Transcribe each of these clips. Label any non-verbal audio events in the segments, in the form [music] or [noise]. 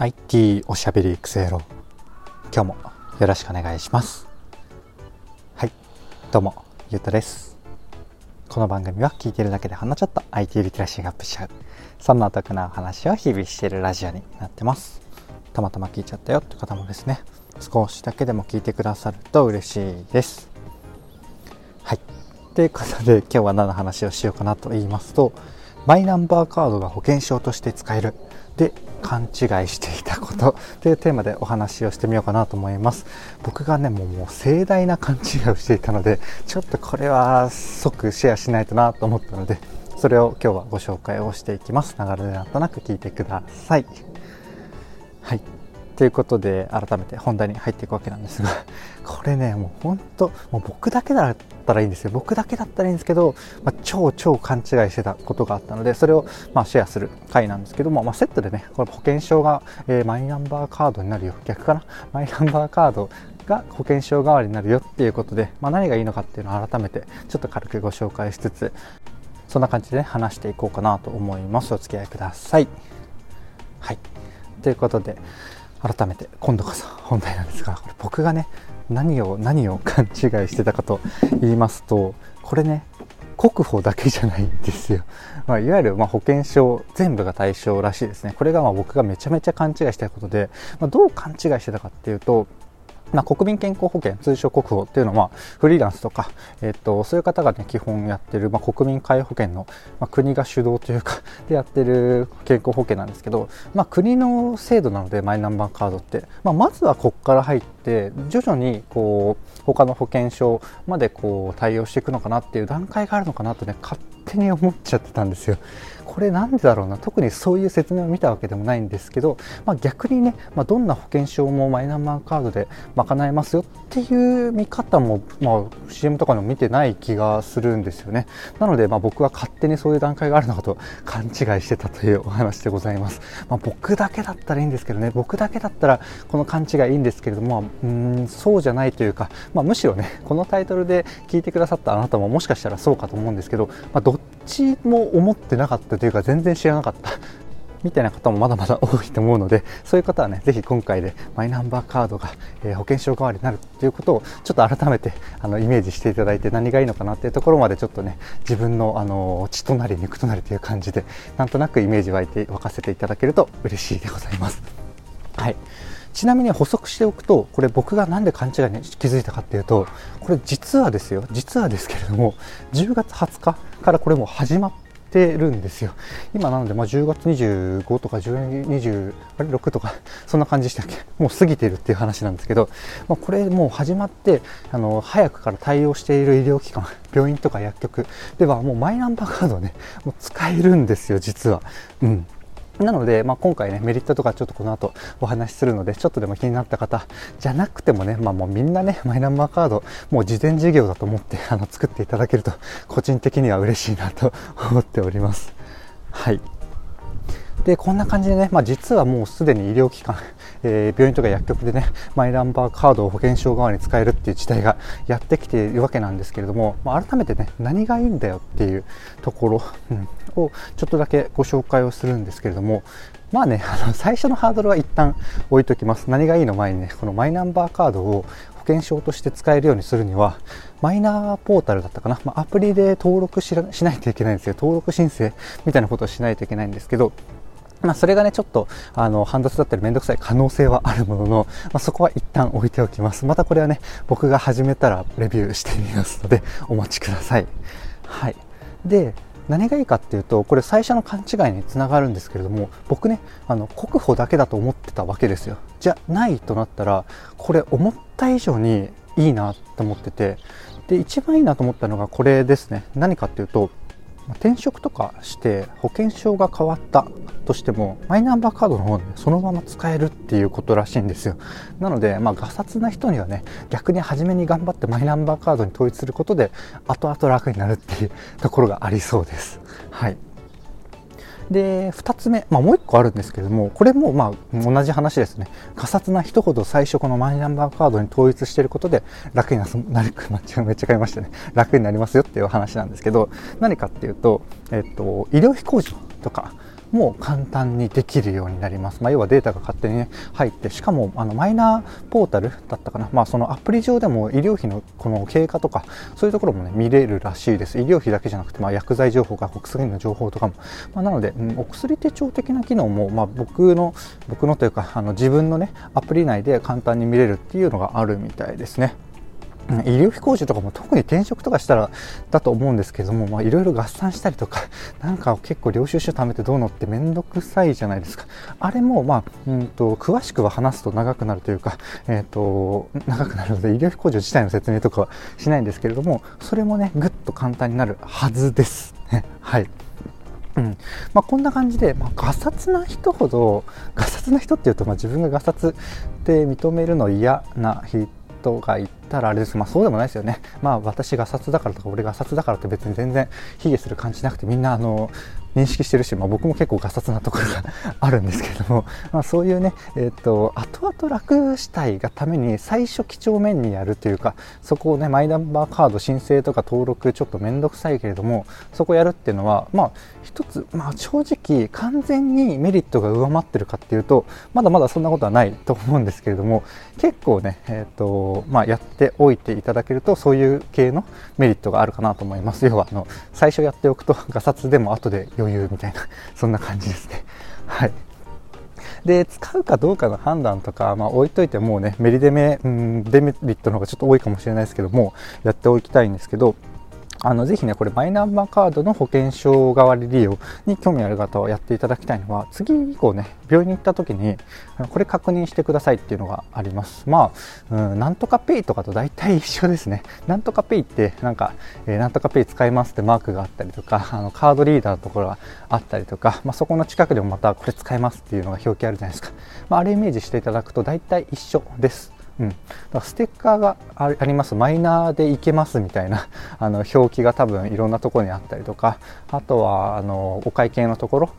IT おしゃべり育成論今日もよろしくお願いします。はいどうもゆうたです。この番組は聞いてるだけでほんのちょっと IT リテラシーがアップしちゃう。そんなお得なお話を日々しているラジオになってます。たまたま聞いちゃったよって方もですね少しだけでも聞いてくださると嬉しいです。はい。ということで今日は何の話をしようかなと言いますとマイナンバーカードが保険証として使える。で勘違いしていたこと。というテーマでお話をしてみようかなと思います。僕がねもうもう盛大な勘違いをしていたのでちょっとこれは即シェアしないとなと思ったのでそれを今日はご紹介をしていきます。流れでなんとなく聞いてください。はい。ということで改めて本題に入っていくわけなんですが [laughs] これねもう本当もう僕だけだったらいいんですよ。僕だけだったらいいんですけど、まあ、超超勘違いしてたことがあったのでそれをまシェアする回なんですけども、まあ、セットでねこれ保険証が、えー、マイナンバーカードになるよ。逆かな？マイナンバーカードが保険証代わりになるよっていうことで、まあ、何がいいのかっていうのを改めてちょっと軽くご紹介しつつそんな感じで、ね、話していこうかなと思います。お付き合いください。はい。ということで改めて今度こそ本題なんですがこれ僕がね何を何を勘違いしてたかと言いますとこれね国保だけじゃないんですよ、[laughs] まあ、いわゆるま保険証全部が対象らしいですね。これがま僕がめちゃめちゃ勘違いしたことで、まあ、どう勘違いしてたかっていうとまあ、国民健康保険、通称国保っていうのは、フリーランスとか、えっと、そういう方がね、基本やってる、まあ、国民皆保険の、まあ、国が主導というか、で [laughs] やってる健康保険なんですけど、まあ、国の制度なので、マイナンバーカードって、まあ、まずはここから入って、徐々に、こう、他の保険証までこう対応していくのかなっていう段階があるのかなとね、勝手手に思っちゃってたんですよ。これなんでだろうな。特にそういう説明を見たわけでもないんですけど、まあ、逆にね、まあ、どんな保険証もマイナンバーカードで賄えますよっていう見方も、まあ、CM とかの見てない気がするんですよね。なので、まあ、僕は勝手にそういう段階があるのかと勘違いしてたというお話でございます、まあ、僕だけだったらいいんですけどね。僕だけだったらこの勘違いいいんですけれども、うんそうじゃないというか、まあ、むしろねこのタイトルで聞いてくださったあなたももしかしたらそうかと思うんですけど、まあ、どっちも思ってなかったというか全然知らなかった [laughs] みたいな方もまだまだ多いと思うのでそういう方はねぜひ今回でマイナンバーカードが、えー、保険証代わりになるということをちょっと改めてあのイメージしていただいて何がいいのかなっていうところまでちょっとね自分のあの血となり肉となりという感じでなんとなくイメージ湧いて沸かせていただけると嬉しいでございます。はいちなみに補足しておくとこれ僕が何で勘違いに気づいたかっていうとこれ実はですよ実はですけれども10月20日からこれも始まってるんですよ。今なので、まあ、10月25とか26とかそんな感じでしたっけ？もう過ぎてるっていう話なんですけど、まあ、これもう始まってあの早くから対応している医療機関病院とか薬局ではもうマイナンバーカードねもう使えるんですよ実は。うん。なので、まあ、今回ね、メリットとかちょっとこの後お話しするので、ちょっとでも気になった方じゃなくてもね、まあもうみんなね、マイナンバーカード、もう事前事業だと思って [laughs] あの作っていただけると、個人的には嬉しいなと思っております。はい。で、こんな感じでね、まあ実はもうすでに医療機関、[laughs] えー、病院とか薬局でね、マイナンバーカードを保険証側に使えるっていう時代がやってきているわけなんですけれども、まあ、改めてね、何がいいんだよっていうところ、うん、をちょっとだけご紹介をするんですけれども、まあね、あの最初のハードルは一旦置いときます。何がいいの前にね、このマイナンバーカードを保険証として使えるようにするには、マイナーポータルだったかな、まあ、アプリで登録しないといけないんですよ。登録申請みたいなことをしないといけないんですけど、まあ、それがね、ちょっと、あの、煩雑だったりめんどくさい可能性はあるものの、まあ、そこは一旦置いておきます。またこれはね、僕が始めたらレビューしてみますので、お待ちください。はい。で、何がいいかっていうとこれ最初の勘違いにつながるんですけれども僕ねあの国保だけだと思ってたわけですよ。じゃないとなったらこれ思った以上にいいなと思っててで一番いいなと思ったのがこれですね。何かっていうと転職とかして保険証が変わった。としてもマイナンバーカードの方でそのまま使えるっていうことらしいんですよ。なのでまあガサツな人にはね逆に初めに頑張ってマイナンバーカードに統一することで後々楽になるっていうところがありそうです。はい。で2つ目、まあ、もう1個あるんですけれどもこれもまあ同じ話ですね。がさつな人ほど最初このマイナンバーカードに統一していることで楽になる [laughs] めっちゃ買いましたね。楽になりますよっていう話なんですけど何かっていうと、えっと、医療費控除とかも簡単にできるようになります、まあ、要はデータが勝手に、ね、入ってしかもあのマイナーポータルだったかな、まあ、そのアプリ上でも医療費のこの経過とかそういうところも、ね、見れるらしいです。医療費だけじゃなくて、まあ、薬剤情報が薬の情報とかも、まあ、なので、うん、お薬手帳的な機能も、まあ、僕の僕のというかあの自分の、ね、アプリ内で簡単に見れるっていうのがあるみたいですね。医療費控除とかも特に転職とかしたらだと思うんですけどもまあいろいろ合算したりとか [laughs] なんか結構領収書貯めてどうのって面倒くさいじゃないですか。あれも、まあ、うんと詳しくは話すと長くなるというか、えーと、長くなるので医療費控除自体の説明とかはしないんですけれどもそれもねぐっと簡単になるはずです [laughs] はい。うん。まあ、こんな感じで、まあ、ガサツな人ほどガサツな人っていうと、まあ、自分がガサツって認めるの嫌な人人がいたらあれです。まあそうでもないですよね。まあ私が札だからとか俺が札だからって別に全然卑下する感じなくてみんなあの認識してるし、まあ、僕も結構ガサツなところがあるんですけども、[laughs] まあ、そういうね、えーと、後々楽したいがために最初几帳面にやるというかそこをねマイナンバーカード申請とか登録ちょっと面倒くさいけれどもそこやるっていうのはまあ一つ、まあ、正直完全にメリットが上回ってるかっていうとまだまだそんなことはないと思うんですけれども結構ね、えーとまあ、やっておいていただけるとそういう系のメリットがあるかなと思います。要はあの最初やっておくと [laughs] ガサツでも後で余裕みたいな [laughs] そんな感じですね。はい。で使うかどうかの判断とか、まあ、置いといてもうねメリデメ、うん、デメリットの方がちょっと多いかもしれないですけどもやっておきたいんですけどあのぜひね、これマイナンバーカードの保険証代わり利用に興味ある方はやっていただきたいのは、次以降ね、病院に行った時に、これ確認してくださいっていうのがあります。まあ、うん、なんとかペイとかと大体一緒ですね。なんとかペイって、なんか、えー、なんとかペイ使いますってマークがあったりとか、あのカードリーダーのところがあったりとか、まあ、そこの近くでもまたこれ使えますっていうのが表記あるじゃないですか。まあ、あれイメージしていただくと大体一緒です。うん、だからステッカーがあります。マイナーでいけますみたいな [laughs] あの表記が多分いろんなところにあったりとかあとはあのお会計のところ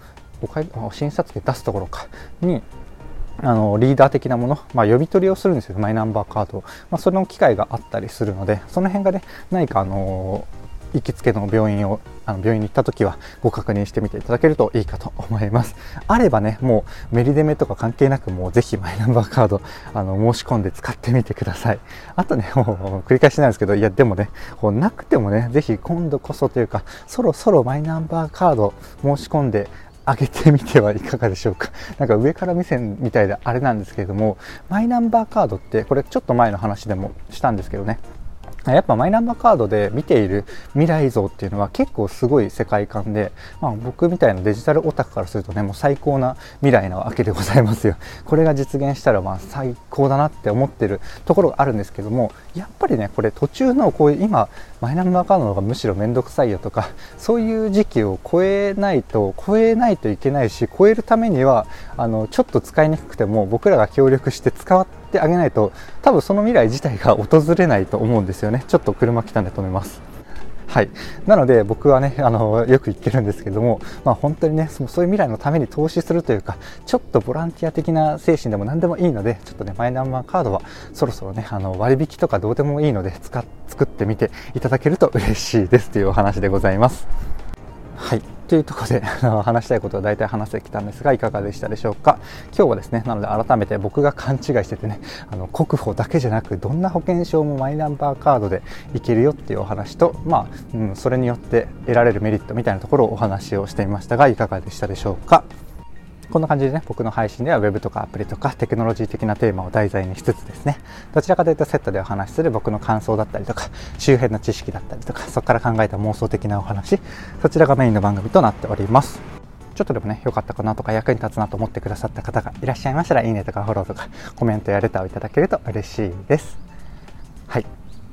お会診察券出すところかにあのリーダー的なもの、まあ、呼び取りをするんですよ。マイナンバーカード、まあ、その機会があったりするのでその辺がね何かあの行きつけの病院をあの病院に行った時はご確認してみていただけるといいかと思います。あればねもうメリデメとか関係なくもうぜひマイナンバーカードあの申し込んで使ってみてください。あとねもう繰り返しなんですけどいやでもねこうなくてもねぜひ今度こそというかそろそろマイナンバーカード申し込んであげてみてはいかがでしょうか。なんか上から目線みたいであれなんですけれども、マイナンバーカードってこれちょっと前の話でもしたんですけどね、やっぱマイナンバーカードで見ている未来像っていうのは結構すごい世界観で、まあ、僕みたいなデジタルオタクからするとねもう最高な未来なわけでございますよ。[laughs] これが実現したらまあ最高だなって思ってるところがあるんですけどもやっぱりねこれ途中のこういう今マイナンバーカードの方がむしろ面倒くさいよとかそういう時期を超えないと超えないといけないし超えるためにはあのちょっと使いにくくても僕らが協力して使っててあげないと多分その未来自体が訪れないと思うんですよね。ちょっと車来たんで止めます。はい、なので僕はねあのよく言ってるんですけども、まあ、本当にねそういう未来のために投資するというかちょっとボランティア的な精神でも何でもいいのでちょっとねマイナンバーカードはそろそろねあの割引とかどうでもいいので使作ってみていただけると嬉しいですというお話でございます。というところで [laughs] 話したいことは大体話してきたんですがいかがでしたでしょうか？今日はですねなので改めて僕が勘違いしててねあの国保だけじゃなくどんな保険証もマイナンバーカードでいけるよっていうお話とまあ、うん、それによって得られるメリットみたいなところをお話をしてみましたがいかがでしたでしょうか？こんな感じでね、僕の配信では Web とかアプリとかテクノロジー的なテーマを題材にしつつですね、どちらかというとセットでお話しする僕の感想だったりとか、周辺の知識だったりとか、そこから考えた妄想的なお話、そちらがメインの番組となっております。ちょっとでもね、良かったかなとか役に立つなと思ってくださった方がいらっしゃいましたら、いいねとかフォローとかコメントやレターをいただけると嬉しいです。はい。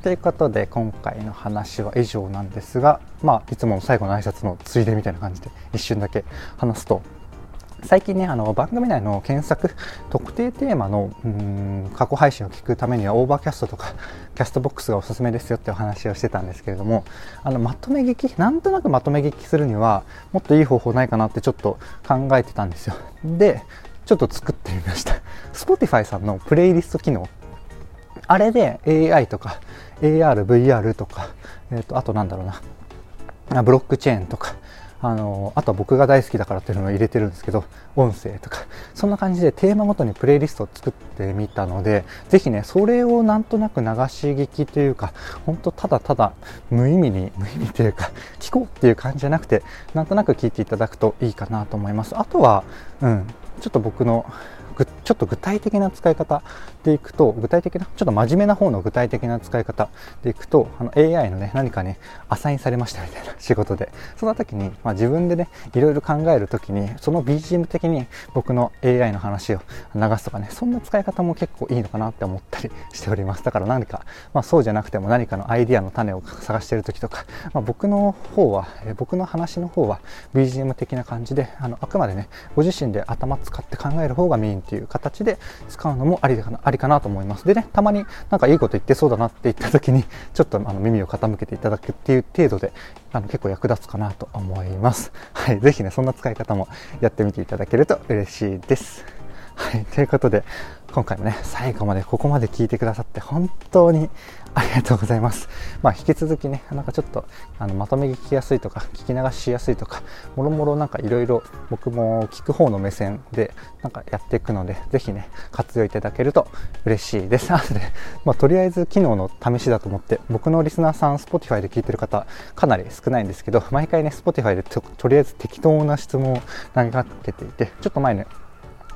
ということで、今回の話は以上なんですが、まあ、いつもの最後の挨拶のついでみたいな感じで一瞬だけ話すと、最近ねあの番組内の検索特定テーマのうん過去配信を聞くためには Overcast とか Castbox がおすすめですよっていう話をしてたんですけれどもあのまとめ聴きなんとなくまとめ聴きするにはもっといい方法ないかなってちょっと考えてたんですよ。でちょっと作ってみました。Spotify さんのプレイリスト機能。あれで AI とか AR、VR とか、えー、とあとなんだろうな。ブロックチェーンとか。あのあとは僕が大好きだからっていうのを入れてるんですけど音声とか。そんな感じでテーマごとにプレイリストを作ってみたのでぜひねそれをなんとなく流し聞きというか本当ただただ無意味に無意味というか聞こうっていう感じじゃなくてなんとなく聞いていただくといいかなと思います。あとはうんちょっと僕のちょっと具体的な使い方でいくと、具体的な、ちょっと真面目な方の具体的な使い方でいくと、あの AI のね、何かね、アサインされましたみたいな [laughs] 仕事で、その時に、まあ、自分でね、いろいろ考える時に、その BGM 的に僕の AI の話を流すとかね、そんな使い方も結構いいのかなって思ったり [laughs] しております。だから何か、まあそうじゃなくても何かのアイディアの種を探している時とか、まあ、僕の方は、え僕の話の方は BGM 的な感じで、あの、あくまでね、ご自身で頭使って考える方がメインっていう形で使うのもありかなありかなと思います。でね、たまになんかいいこと言ってそうだなって言った時に、ちょっとあの耳を傾けていただくっていう程度で、あの結構役立つかなと思います。[laughs] はい、ぜひね、そんな使い方もやってみていただけると嬉しいです。はい、ということで、今回もね、最後までここまで聞いてくださって本当にありがとうございます。まあ、引き続きね、なんかちょっとあのまとめ聞きやすいとか、聞き流しやすいとか、もろもろなんかいろいろ僕も聞く方の目線でなんかやっていくので、ぜひね、活用いただけると嬉しいです。なので、まあ、とりあえず機能の試しだと思って、僕のリスナーさん、Spotify で聞いてる方、かなり少ないんですけど、毎回ね、Spotify でととりあえず適当な質問を投げかけていて、ちょっと前ね、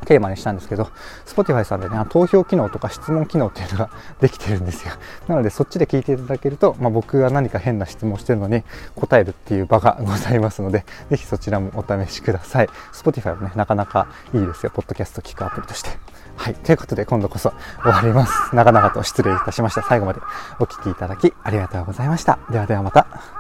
テーマにしたんですけど、Spotify さんでね、投票機能とか質問機能っていうのができてるんですよ。なので、そっちで聞いていただけると、まあ、僕が何か変な質問してるのに答えるっていう場がございますので、ぜひそちらもお試しください。Spotify もね、なかなかいいですよ。ポッドキャスト聞くアプリとして。はい。ということで、今度こそ終わります。長々と失礼いたしました。最後までお聴きいただきありがとうございました。ではではまた。